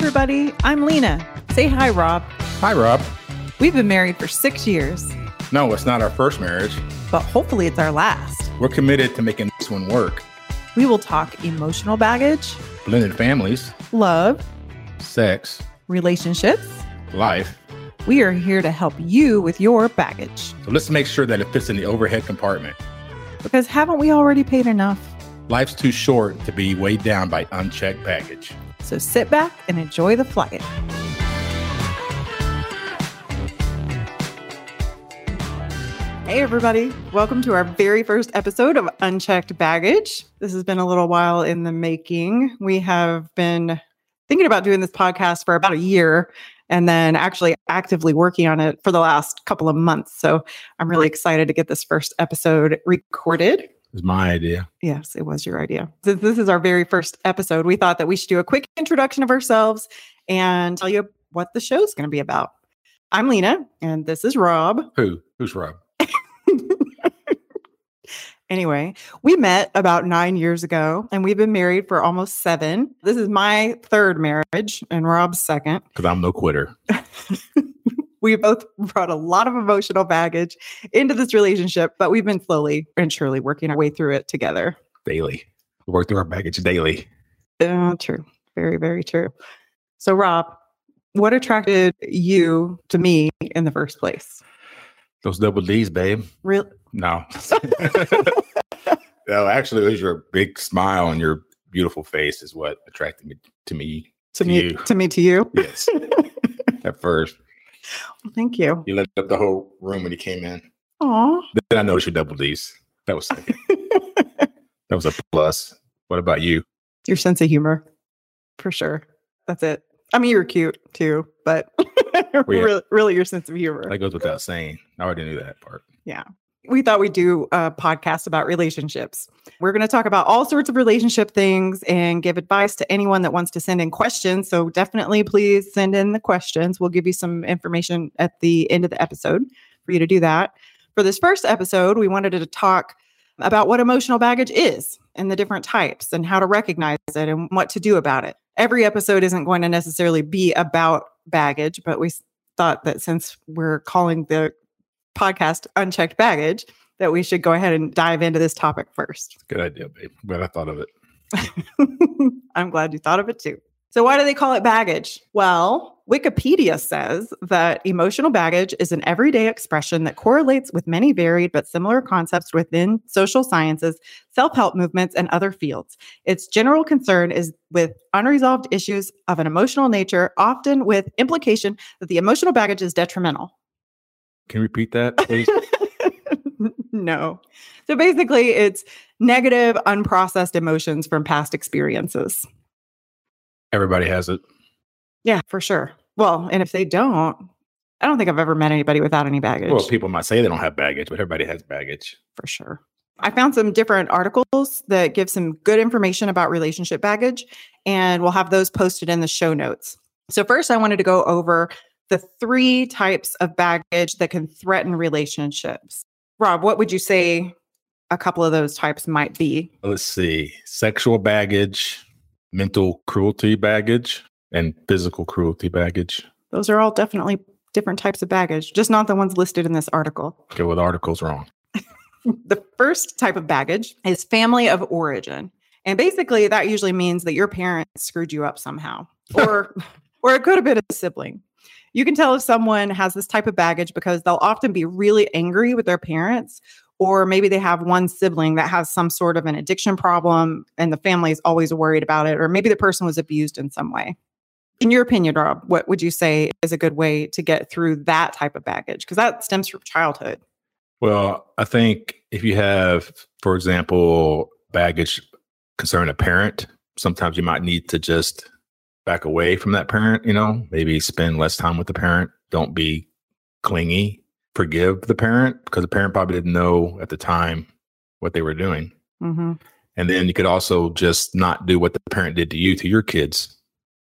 everybody. I'm Lena. Say hi, Rob. Hi, Rob. We've been married for six years, No, it's not our first marriage. but hopefully it's our last. We're committed to making this one work. We will talk emotional baggage, Blended families, love, sex, relationships. life. We are here to help you with your baggage. So let's make sure that it fits in the overhead compartment. Because haven't we already paid enough? Life's too short to be weighed down by unchecked baggage. So sit back and enjoy the flight. Hey, everybody. Welcome to our very first episode of Unchecked Baggage. This has been a little while in the making. We have been thinking about doing this podcast for about a year and then actually actively working on it for the last couple of months. So I'm really excited to get this first episode recorded. Is my idea. Yes, it was your idea. Since this is our very first episode, we thought that we should do a quick introduction of ourselves and tell you what the show's going to be about. I'm Lena, and this is Rob. Who? Who's Rob? Anyway, we met about nine years ago, and we've been married for almost seven. This is my third marriage, and Rob's second. Because I'm no quitter. We both brought a lot of emotional baggage into this relationship, but we've been slowly and surely working our way through it together. Daily. We work through our baggage daily. Uh, true. Very, very true. So, Rob, what attracted you to me in the first place? Those double D's, babe. Real? No. no, actually, it was your big smile and your beautiful face is what attracted me to me. To, To me, you. to me, to you. Yes. At first, Thank you. you lit up the whole room when you came in. Aw. Then I noticed your double D's. That was that was a plus. What about you? Your sense of humor, for sure. That's it. I mean, you're cute too, but yeah. really, really, your sense of humor. That goes without saying. I already knew that part. We thought we'd do a podcast about relationships. We're going to talk about all sorts of relationship things and give advice to anyone that wants to send in questions. So definitely please send in the questions. We'll give you some information at the end of the episode for you to do that. For this first episode, we wanted to talk about what emotional baggage is and the different types and how to recognize it and what to do about it. Every episode isn't going to necessarily be about baggage, but we thought that since we're calling the podcast Unchecked Baggage, that we should go ahead and dive into this topic first. Good idea, babe. Glad I thought of it. I'm glad you thought of it too. So, why do they call it baggage? Well, Wikipedia says that emotional baggage is an everyday expression that correlates with many varied but similar concepts within social sciences, self help movements, and other fields. Its general concern is with unresolved issues of an emotional nature, often with implication that the emotional baggage is detrimental. Can you repeat that, please? no. So basically, it's negative, unprocessed emotions from past experiences. Everybody has it. Yeah, for sure. Well, and if they don't, I don't think I've ever met anybody without any baggage Well, people might say they don't have baggage, but everybody has baggage. for sure. I found some different articles that give some good information about relationship baggage, and we'll have those posted in the show notes. So, first, I wanted to go over the three types of baggage that can threaten relationships. Rob, what would you say a couple of those types might be? Let's see. Sexual baggage, mental cruelty baggage, and physical cruelty baggage. Those are all definitely different types of baggage, just not the ones listed in this article. Okay, well, the article's wrong. The first type of baggage is family of origin. And basically that usually means that your parents screwed you up somehow. Or or it could have been a sibling. You can tell if someone has this type of baggage because they'll often be really angry with their parents or maybe they have one sibling that has some sort of an addiction problem and the family is always worried about it or maybe the person was abused in some way. In your opinion, Rob, what would you say is a good way to get through that type of baggage? Because that stems from childhood. Well, I think if you have, for example, baggage concerning a parent, sometimes you might need to just back away from that parent, you know, maybe spend less time with the parent. Don't be clingy. Forgive the parent because the parent probably didn't know at the time what they were doing. hmm And then you could also just not do what the parent did to you to your kids.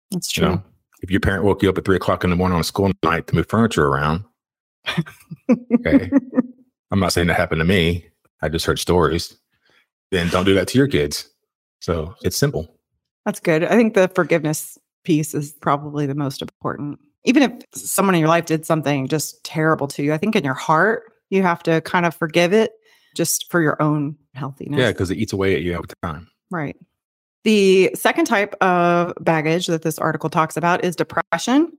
That's You true. know, if your parent woke you up at three o'clock in the morning on a school night to move furniture around, okay. I'm not saying that happened to me. I just heard stories. Then don't do that to your kids. So it's simple. That's good. I think the forgiveness piece is probably the most important. Even if someone in your life did something just terrible to you, I think in your heart, you have to kind of forgive it just for your own healthiness. Yeah, because it eats away at you over time. Right. The second type of baggage that this article talks about is depression.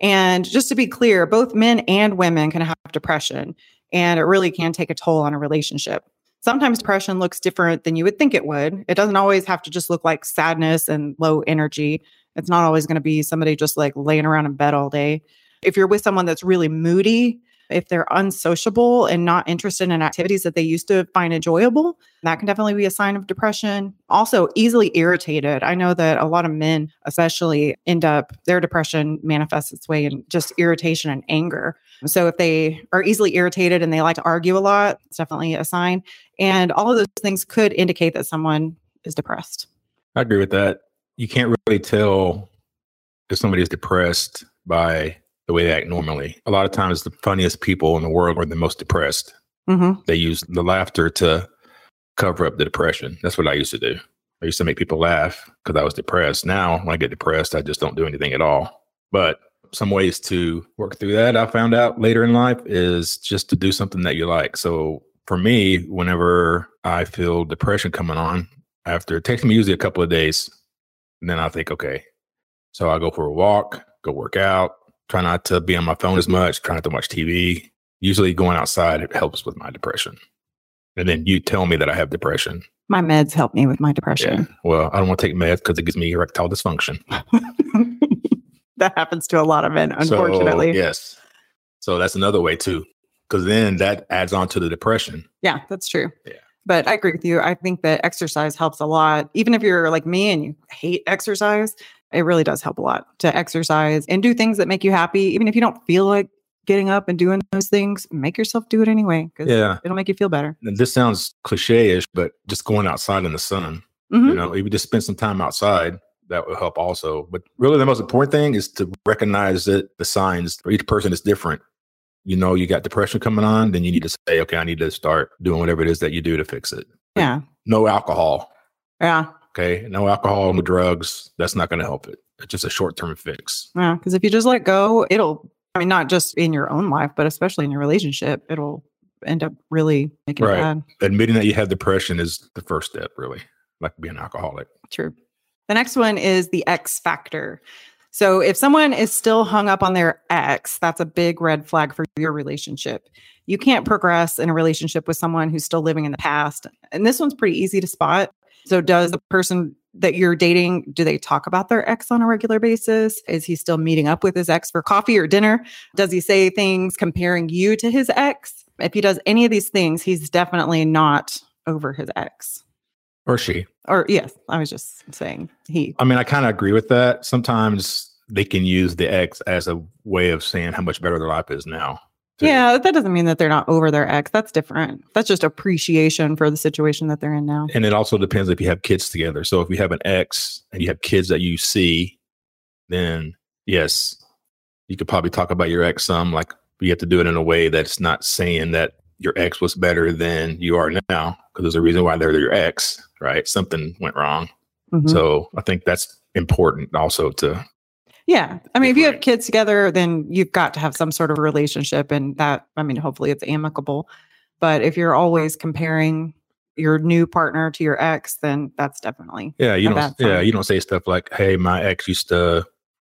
And just to be clear, both men and women can have depression, and it really can take a toll on a relationship. Sometimes depression looks different than you would think it would. It doesn't always have to just look like sadness and low energy. It's not always going to be somebody just like laying around in bed all day. If you're with someone that's really moody, if they're unsociable and not interested in activities that they used to find enjoyable, that can definitely be a sign of depression. Also, easily irritated. I know that a lot of men, especially, end up their depression manifests its way in just irritation and anger. So, if they are easily irritated and they like to argue a lot, it's definitely a sign. And all of those things could indicate that someone is depressed. I agree with that. You can't really tell if somebody is depressed by the way they act normally. A lot of times, the funniest people in the world are the most depressed. Mm-hmm. They use the laughter to cover up the depression. That's what I used to do. I used to make people laugh because I was depressed. Now, when I get depressed, I just don't do anything at all. But some ways to work through that I found out later in life is just to do something that you like. So for me, whenever I feel depression coming on, after it takes me usually a couple of days, and then I think, okay, so I go for a walk, go work out, try not to be on my phone as much, try not to watch TV. Usually going outside, it helps with my depression. And then you tell me that I have depression. My meds help me with my depression. Yeah. Well, I don't want to take meds because it gives me erectile dysfunction. that happens to a lot of men, unfortunately. So, yes. So that's another way too. Because then that adds on to the depression. Yeah, that's true. Yeah. But I agree with you. I think that exercise helps a lot. Even if you're like me and you hate exercise, it really does help a lot to exercise and do things that make you happy. Even if you don't feel like getting up and doing those things, make yourself do it anyway because Yeah. it'll make you feel better. And this sounds cliche ish, but just going outside in the sun, Mhm. you know, if you just spend some time outside, that will help also. But really, the most important thing is to recognize that the signs for each person is different. You know, you got depression coming on, then you need to say, okay, I need to start doing whatever it is that you do to fix it. Yeah. No alcohol. Yeah. Okay. No alcohol, and no drugs. That's not going to help it. It's just a short term fix. Yeah. Because if you just let go, it'll, I mean, not just in your own life, but especially in your relationship, it'll end up really making Right. it bad. Admitting that you have depression is the first step, really, like being an alcoholic. True. The next one is the X factor. So if someone is still hung up on their ex, that's a big red flag for your relationship. You can't progress in a relationship with someone who's still living in the past. And this one's pretty easy to spot. So does the person that you're dating do they talk about their ex on a regular basis? Is he still meeting up with his ex for coffee or dinner? Does he say things comparing you to his ex? If he does any of these things, he's definitely not over his ex. Or she. Or yes, I was just saying he. I mean, I kind of agree with that. Sometimes they can use the ex as a way of saying how much better their life is now. too. Yeah, that doesn't mean that they're not over their ex. That's different. That's just appreciation for the situation that they're in now. And it also depends if you have kids together. So if you have an ex and you have kids that you see, then yes, you could probably talk about your ex some. Like you have to do it in a way that's not saying that your ex was better than you are now, because there's a reason why they're your ex, right? Something went wrong. Mhm. So I think that's important also to yeah. I mean, if you have kids together, then you've got to have some sort of relationship. And that, I mean, hopefully it's amicable. But if you're always comparing your new partner to your ex, then that's definitely Yeah, you don't. Yeah, you don't say stuff like, "Hey, my ex used to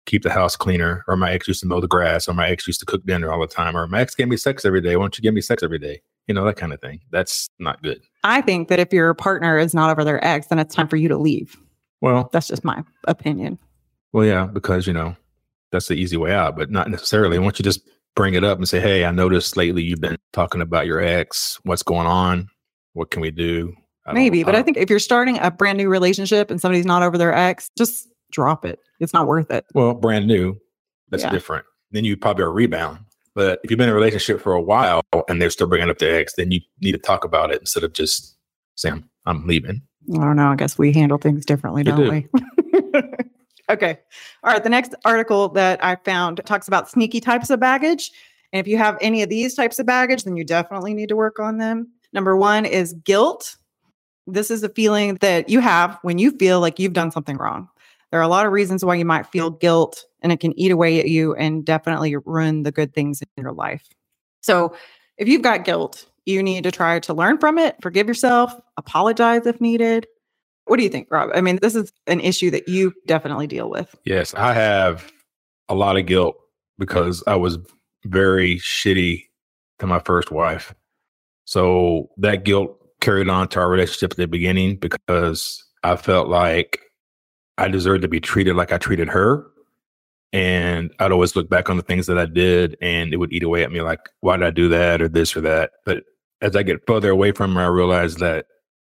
keep the house cleaner," or "My ex used to mow the grass," or "My ex used to cook dinner all the time," or "My ex gave me sex every day. Why don't you give me sex every day?" You know that kind of thing. That's not good. I think that if your partner is not over their ex, then it's time for you to leave. Well, That's just my opinion. well, yeah, because you know that's the easy way out, but not necessarily. Once you just bring it up and say, "Hey, I noticed lately you've been talking about your ex. What's going on? What can we do?" Maybe, but I don't- think if you're starting a brand new relationship and somebody's not over their ex, just drop it. It's not worth it. Well, brand new, that's Yeah. different. Then you probably are rebound. But if you've been in a relationship for a while and they're still bringing up their ex, then you need to talk about it instead of just saying, I'm leaving. I don't know. I guess we handle things differently, You don't we? okay. All right. The next article that I found talks about sneaky types of baggage. And if you have any of these types of baggage, then you definitely need to work on them. Number one is guilt. This is a feeling that you have when you feel like you've done something wrong. There are a lot of reasons why you might feel guilt and it can eat away at you and definitely ruin the good things in your life. So, if you've got guilt, you need to try to learn from it, forgive yourself, apologize if needed. What do you think, Rob? I mean, this is an issue that you definitely deal with. Yes, I have a lot of guilt because I was very shitty to my first wife. So that guilt carried on to our relationship at the beginning because I felt like I deserved to be treated like I treated her. And I'd always look back on the things that I did and it would eat away at me like, why did I do that or this or that? But as I get further away from her, I realized that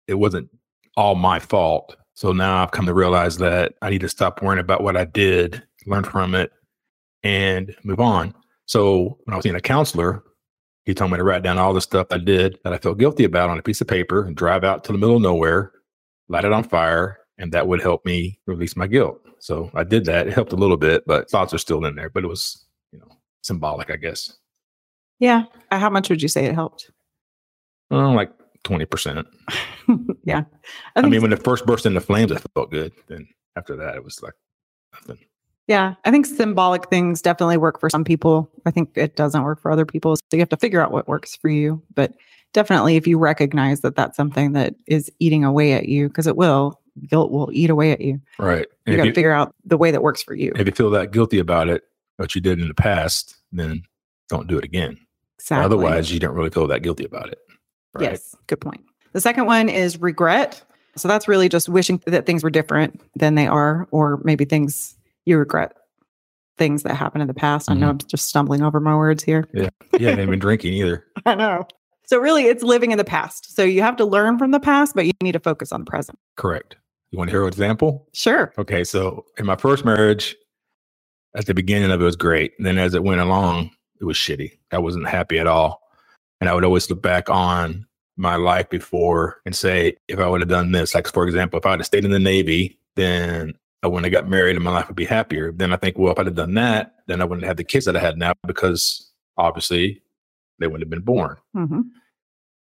it wasn't all my fault. So now I've come to realize that I need to stop worrying about what I did, learn from it, and move on. So when I was seeing a counselor, he told me to write down all the stuff I did that I felt guilty about on a piece of paper and drive out to the middle of nowhere, light it on fire, and that would help me release my guilt. So I did that. It helped a little bit, but thoughts are still in there. But it was, you know, symbolic, I guess. Yeah. Uh, how much would you say it helped? Oh, like 20%. yeah. I, I mean, when it first burst into flames, I felt good. Then after that, it was like nothing. Yeah, I think symbolic things definitely work for some people. I think it doesn't work for other people. So you have to figure out what works for you. But definitely, if you recognize that that's something that is eating away at you, because it will, guilt will eat away at you. Right. You got to figure out the way that works for you. If you feel that guilty about it, what you did in the past, then don't do it again. Exactly. Otherwise, you don't really feel that guilty about it. Right? Yes. Good point. The second one is regret. So that's really just wishing that things were different than they are, or maybe things you regret things that happened in the past. Mm-hmm. I know mm-hmm. I'm just stumbling over my words here. Yeah. Yeah. I haven't been drinking either. I know. So really it's living in the past. So you have to learn from the past, but you need to focus on the present. Correct. You want to hear an example? Sure. Okay. So in my first marriage, at the beginning of it was great. And then as it went along, it was shitty. I wasn't happy at all. And I would always look back on my life before and say, if I would have done this, like for example, if I had stayed in the Navy, then I got married and my life would be happier. Then I think, well, if I'd have done that, then I wouldn't have the kids that I had now because obviously they wouldn't have been born. Mm-hmm.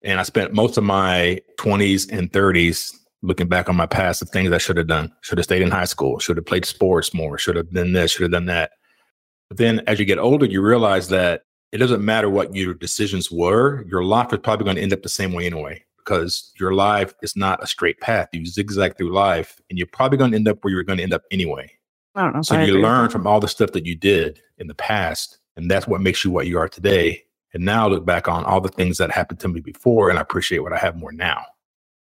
And I spent most of my 20s and 30s looking back on my past of things I should have done. Should have stayed in high school, should have played sports more, should have done this, should have done that. But then as you get older, you realize that it doesn't matter what your decisions were, your life is probably going to end up the same way anyway because your life is not a straight path. You zigzag through life, and you're probably going to end up where you're going to end up anyway. I don't know. So you learn from all the stuff that you did in the past, and that's what makes you what you are today. And now I look back on all the things that happened to me before, and I appreciate what I have more now.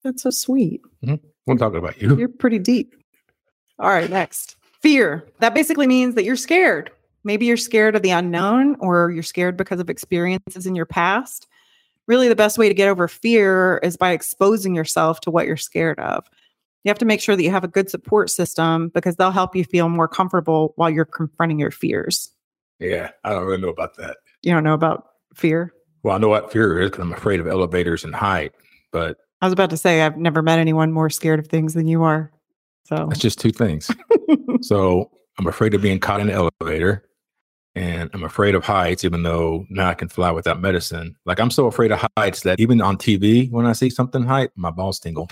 That's so sweet. Mm-hmm. I'm talking about you. You're pretty deep. All right, next fear. That basically means that you're scared. Maybe you're scared of the unknown, or you're scared because of experiences in your past really the best way to get over fear is by exposing yourself to what you're scared of. You have to make sure that you have a good support system because they'll help you feel more comfortable while you're confronting your fears. Yeah, I don't really know about that. You don't know about fear? Well, I know what fear is because I'm afraid of elevators and height, but I was about to say I've never met anyone more scared of things than you are. So it's just two things. so I'm afraid of being caught in an elevator and I'm afraid of heights, even though now I can fly without medicine. Like I'm so afraid of heights that even on TV, when I see something height, my balls tingle.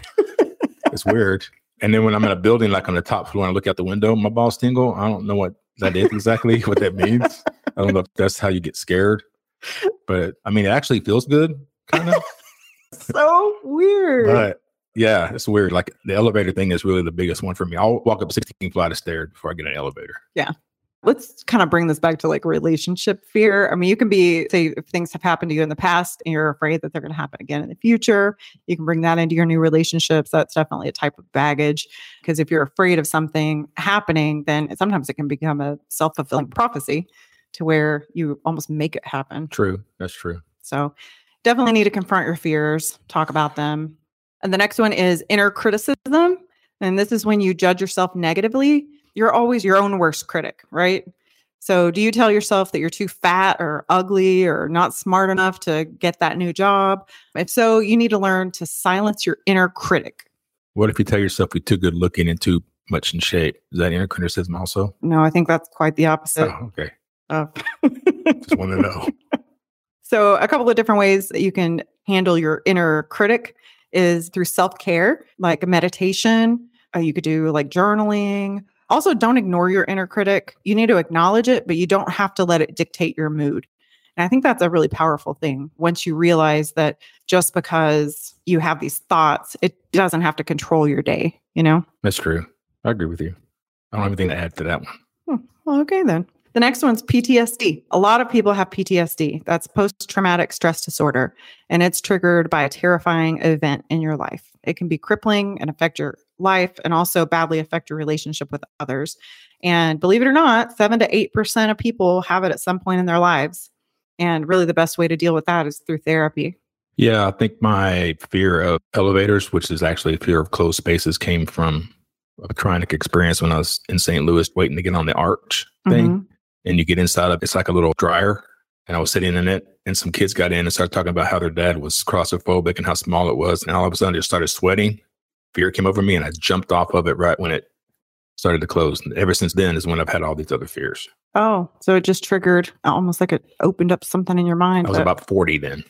it's weird. And then when I'm in a building, like on the top floor, and I look out the window, my balls tingle. I don't know what that is exactly, what that means. I don't know if that's how you get scared, but I mean, it actually feels good, kind of. So weird. But yeah, it's weird. Like the elevator thing is really the biggest one for me. I'll walk up 16 flight of stairs before I get an elevator. Yeah let's kind of bring this back to like relationship fear. I mean, you can be, say, if things have happened to you in the past and you're afraid that they're going to happen again in the future, you can bring that into your new relationships. That's definitely a type of baggage. Because if you're afraid of something happening, then sometimes it can become a self fulfilling prophecy to where you almost make it happen. True. That's true. So definitely need to confront your fears, talk about them. And the next one is inner criticism. And this is when you judge yourself negatively you're always your own worst critic, right? So, do you tell yourself that you're too fat or ugly or not smart enough to get that new job? If so, you need to learn to silence your inner critic. What if you tell yourself you're too good looking and too much in shape? Is that inner criticism also? No, I think that's quite the opposite. Oh, okay. Uh, Just want to know. So, a couple of different ways that you can handle your inner critic is through self care, like meditation. Uh, you could do like journaling, Also, don't ignore your inner critic. You need to acknowledge it, but you don't have to let it dictate your mood. And I think that's a really powerful thing once you realize that just because you have these thoughts, it doesn't have to control your day, you know? That's true. I agree with you. I don't have anything to add to that one. Hmm. Well, okay, then. The next one's PTSD. A lot of people have PTSD. That's post traumatic stress disorder, and it's triggered by a terrifying event in your life. It can be crippling and affect your life and also badly affect your relationship with others. And believe it or not, 7 to 8% of people have it at some point in their lives. And really, the best way to deal with that is through therapy. Yeah, I think my fear of elevators, which is actually a fear of closed spaces, came from a traumatic experience when I was in St. Louis waiting to get on the arch thing. Mm-hmm and you get inside of it, it's like a little dryer. And I was sitting in it, and some kids got in and started talking about how their dad was claustrophobic and how small it was. And all of a sudden, I just started sweating. Fear came over me, and I jumped off of it right when it started to close. And ever since then is when I've had all these other fears. Oh, so it just triggered almost like it opened up something in your mind. I was but... about 40 then.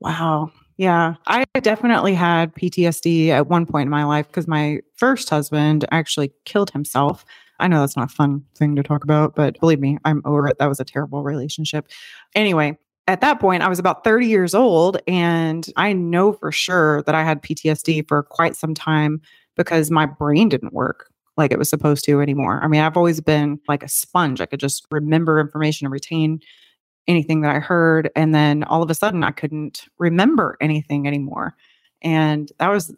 Wow. Yeah, I definitely had PTSD at one point in my life because my first husband actually killed himself I know that's not a fun thing to talk about, but believe me, I'm over it. That was a terrible relationship. Anyway, at that point, I was about 30 years old, and I know for sure that I had PTSD for quite some time because my brain didn't work like it was supposed to anymore. I mean, I've always been like a sponge. I could just remember information and retain anything that I heard. And then all of a sudden, I couldn't remember anything anymore. And that was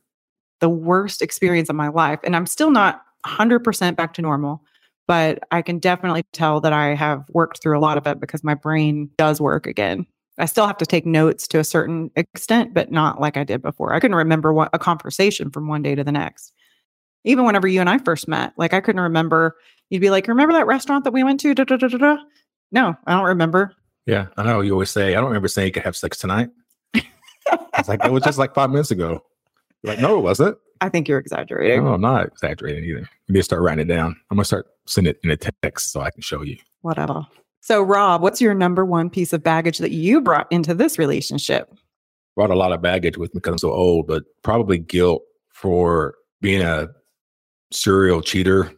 the worst experience of my life. And I'm still not 100% back to normal, but I can definitely tell that I have worked through a lot of it because my brain does work again. I still have to take notes to a certain extent, but not like I did before. I couldn't remember what a conversation from one day to the next. Even whenever you and I first met, like I couldn't remember. You'd be like, "Remember that restaurant that we went to?" Da, da, da, da, No, I don't remember. Yeah, I know. You always say, "I don't remember saying you could have sex tonight." it's like it was just like five minutes ago. You're like, no, it wasn't. I think you're exaggerating. No, I'm not exaggerating either. To start writing it down. I'm gonna start sending it in a text so I can show you. Whatever. So, Rob, what's your number one piece of baggage that you brought into this relationship? Brought a lot of baggage with me because I'm so old, but probably guilt for being a serial cheater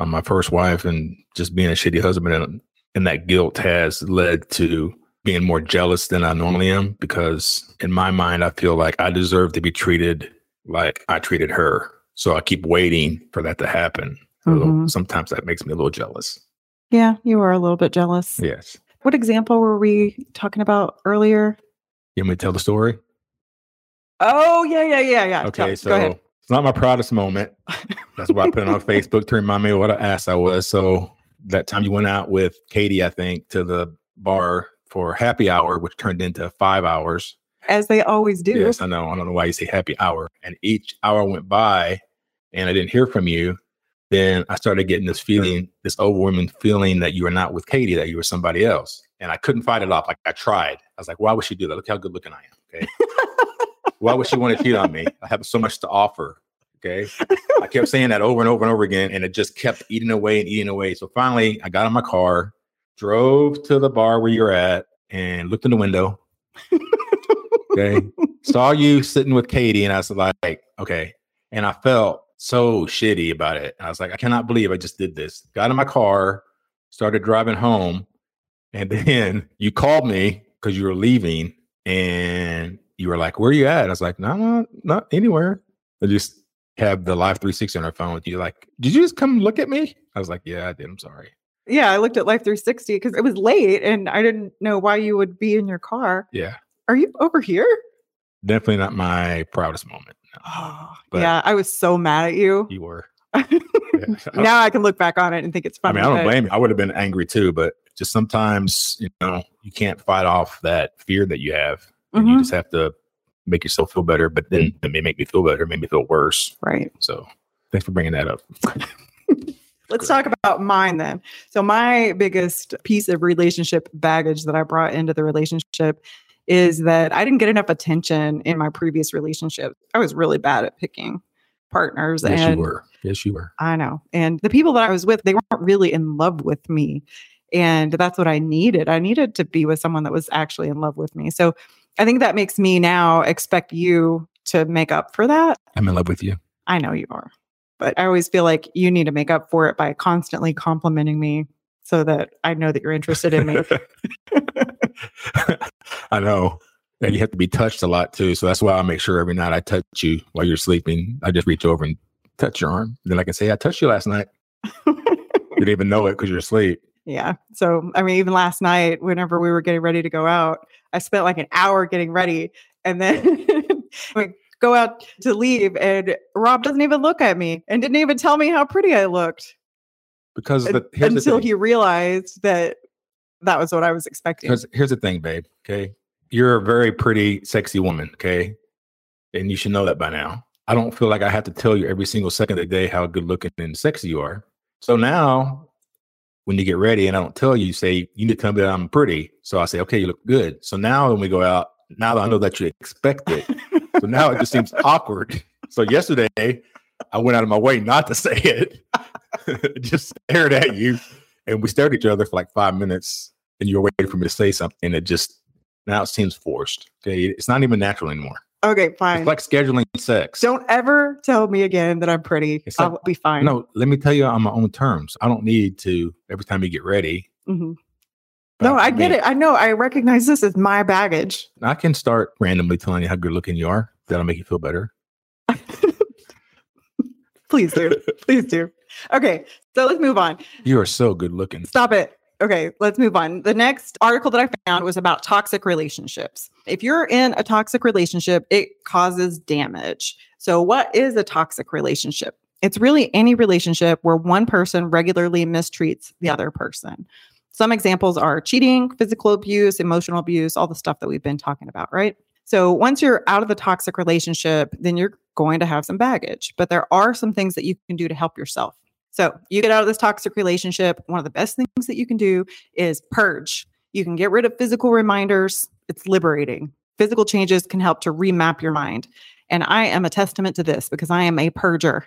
on my first wife and just being a shitty husband. And, and that guilt has led to being more jealous than I normally am because in my mind, I feel like I deserve to be treated like I treated her. So I keep waiting for that to happen. Mm-hmm. Sometimes that makes me a little jealous. Yeah, you are a little bit jealous. Yes. What example were we talking about earlier? You want me to tell the story? Oh, yeah, yeah, yeah, yeah. Okay, tell, so it's not my proudest moment. That's why I put it on Facebook to remind me of what an ass I was. So that time you went out with Katie, I think, to the bar for happy hour, which turned into five hours as they always do. Yes, I know. I don't know why you say happy hour. And each hour went by and I didn't hear from you. Then I started getting this feeling, this overwhelming feeling that you were not with Katie, that you were somebody else. And I couldn't fight it off. Like I tried. I was like, why would she do that? Look how good looking I am. Okay. why would she want to cheat on me? I have so much to offer. Okay. I kept saying that over and over and over again. And it just kept eating away and eating away. So finally, I got in my car, drove to the bar where you're at, and looked in the window. Okay. Saw you sitting with Katie, and I was like, okay. And I felt so shitty about it. I was like, I cannot believe I just did this. Got in my car, started driving home, and then you called me because you were leaving, and you were like, "Where are you at?" I was like, "No, no, not anywhere." I just have the Life 360 on our phone with you. Like, did you just come look at me? I was like, "Yeah, I did. I'm sorry." Yeah, I looked at Life 360 because it was late and I didn't know why you would be in your car. Yeah. Are you over here? Definitely not my proudest moment. No. Oh, yeah, I was so mad at you. You were. yeah. now I can look back on it and think it's funny. I mean, I don't blame you. I would have been angry too, but just sometimes, you know, you can't fight off that fear that you have. Mm-hmm. You just have to make yourself feel better, but then it may make me feel better, make me feel worse. Right. So thanks for bringing that up. Let's talk about mine then. So, my biggest piece of relationship baggage that I brought into the relationship is that I didn't get enough attention in my previous relationship. I was really bad at picking partners. Yes, and you were. Yes, you were. I know. And the people that I was with, they weren't really in love with me. And that's what I needed. I needed to be with someone that was actually in love with me. So I think that makes me now expect you to make up for that. I'm in love with you. I know you are But I always feel like you need to make up for it by constantly complimenting me so that I know that you're interested in me. I know. And you have to be touched a lot too. So that's why I make sure every night I touch you while you're sleeping. I just reach over and touch your arm. Then I can say, I touched you last night. you didn't even know it because you're asleep. Yeah. So, I mean, even last night, whenever we were getting ready to go out, I spent like an hour getting ready. And then we go out to leave, and Rob doesn't even look at me and didn't even tell me how pretty I looked. Because the, until he realized that that was what I was expecting. Because here's the thing, babe. Okay. You're a very pretty, sexy woman. Okay. And you should know that by now. I don't feel like I have to tell you every single second of the day how good looking and sexy you are. So now when you get ready and I don't tell you, you say, you need to tell me that I'm pretty. So I say, okay, you look good. So now when we go out, now that I know that you expect it. so now it just seems awkward. So yesterday I went out of my way not to say it, just stared at you. And we stared at each other for like five minutes and you were waiting for me to say something. And it just, now it seems forced. Okay. It's not even natural anymore. Okay, fine. It's like scheduling sex. Don't ever tell me again that I'm pretty. Like, I'll be fine. No, let me tell you on my own terms. I don't need to every time you get ready. Mm-hmm. No, I get me. it. I know. I recognize this as my baggage. I can start randomly telling you how good looking you are. That'll make you feel better. Please do. Please do. Okay, so let's move on. You are so good looking. Stop it. Okay, let's move on. The next article that I found was about toxic relationships. If you're in a toxic relationship, it causes damage. So, what is a toxic relationship? It's really any relationship where one person regularly mistreats the other person. Some examples are cheating, physical abuse, emotional abuse, all the stuff that we've been talking about, right? So, once you're out of the toxic relationship, then you're going to have some baggage, but there are some things that you can do to help yourself. So you get out of this toxic relationship. One of the best things that you can do is purge. You can get rid of physical reminders. It's liberating. Physical changes can help to remap your mind. And I am a testament to this because I am a purger.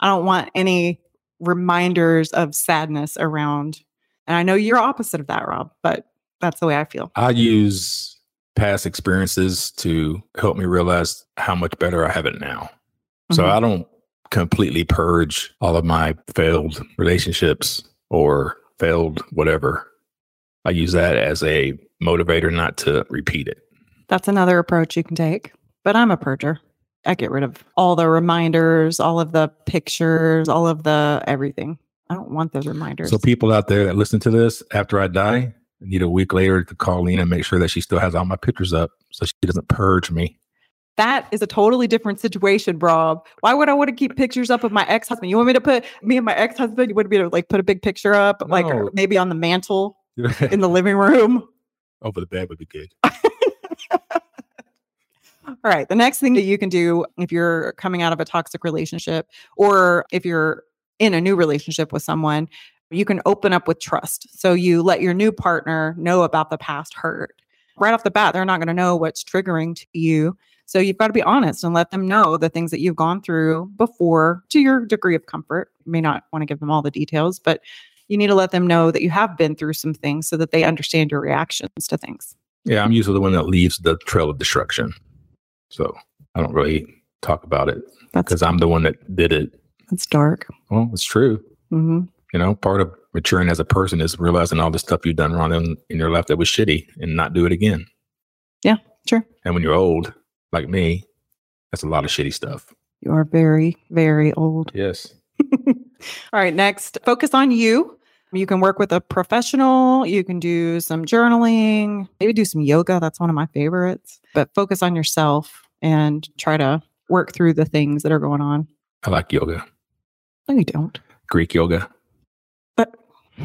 I don't want any reminders of sadness around. And I know you're opposite of that, Rob, but that's the way I feel. I use past experiences to help me realize how much better I have it now. Mm-hmm. So I don't completely purge all of my failed relationships or failed whatever. I use that as a motivator not to repeat it. That's another approach you can take. But I'm a purger. I get rid of all the reminders, all of the pictures, all of the everything. I don't want those reminders. So people out there that listen to this after I die need a week later to call Lena and make sure that she still has all my pictures up so she doesn't purge me. That is a totally different situation, Rob. Why would I want to keep pictures up of my ex husband? You want me to put me and my ex husband? You want me to like put a big picture up, no. like maybe on the mantle in the living room? Over the bed would be good. All right. The next thing that you can do if you're coming out of a toxic relationship or if you're in a new relationship with someone, you can open up with trust. So you let your new partner know about the past hurt. Right off the bat, they're not going to know what's triggering to you. So you've got to be honest and let them know the things that you've gone through before to your degree of comfort. You may not want to give them all the details, but you need to let them know that you have been through some things so that they understand your reactions to things. Yeah, I'm usually the one that leaves the trail of destruction. So I don't really talk about it because I'm the one that did it. That's dark. Well, it's true. Mm-hmm. You know, part of maturing as a person is realizing all the stuff you've done wrong in, in your life that was shitty and not do it again. Yeah, sure. And when you're old, like me, that's a lot of shitty stuff. You are very, very old. Yes. All right. Next, focus on you. You can work with a professional. You can do some journaling, maybe do some yoga. That's one of my favorites. But focus on yourself and try to work through the things that are going on. I like yoga. No, you don't. Greek yoga. But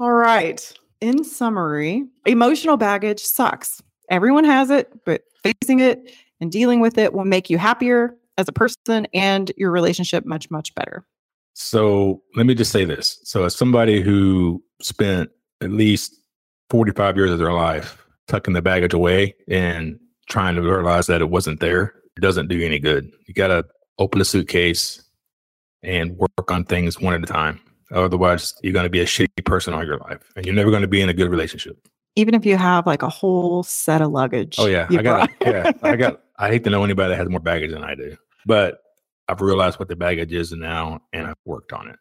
all right. In summary, emotional baggage sucks. Everyone has it, but facing it and dealing with it will make you happier as a person and your relationship much, much better. So let me just say this. So, as somebody who spent at least 45 years of their life tucking the baggage away and trying to realize that it wasn't there, it doesn't do any good. You got to open a suitcase and work on things one at a time. Otherwise, you're going to be a shitty person all your life and you're never going to be in a good relationship even if you have like a whole set of luggage. Oh yeah, I got yeah, I got. I hate to know anybody that has more baggage than I do, but I've realized what the baggage is now, and I've worked on it.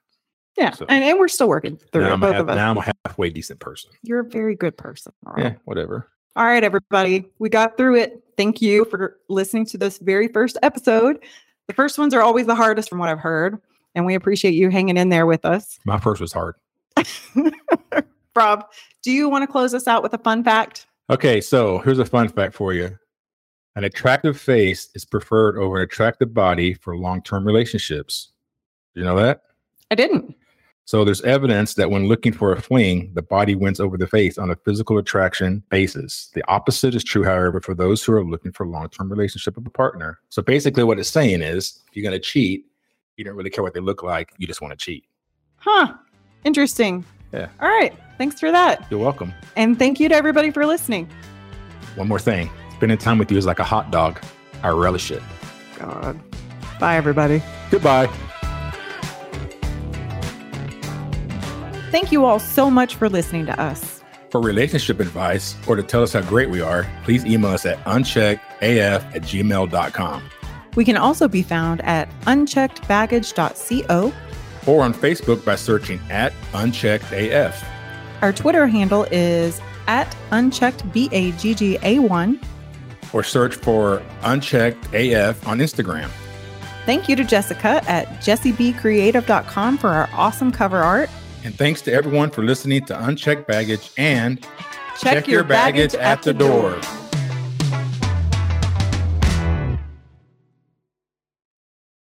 Yeah. So- and, and we're still working through it, I'm, a both half, of us. now I'm a halfway decent person. You're a very good person. Laurel. Yeah, whatever. All right, everybody. We got through it. Thank you for listening to this very first episode. The first ones are always the hardest from what I've heard. And we appreciate you hanging in there with us. My first was hard. Rob, do you want to close us out with a fun fact? Okay, so here's a fun fact for you. An attractive face is preferred over an attractive body for long-term relationships. Do you know that? I didn't. So there's evidence that when looking for a fling, the body wins over the face on a physical attraction basis. The opposite is true, however, for those who are looking for a long-term relationship with a partner. So basically what it's saying is if you're going to cheat, you don't really care what they look like, you just want to cheat. Huh. Interesting. Yeah. All right. Thanks for that. You're welcome. And thank you to everybody for listening. One more thing. Spending time with you is like a hot dog. I relish it. God. Bye, everybody. Goodbye. Thank you all so much for listening to us. For relationship advice or to tell us how great we are, please email us at uncheckedaf at gmail.com We can also be found at uncheckedbaggage.co. or on Facebook by searching at uncheckedaf. Our Twitter handle is at uncheckedbagga1. or search for Unchecked AF on Instagram. Thank you to Jessica at jessiebcreative.com for our awesome cover art. And thanks to everyone for listening to Unchecked Baggage and Check, your baggage at the door.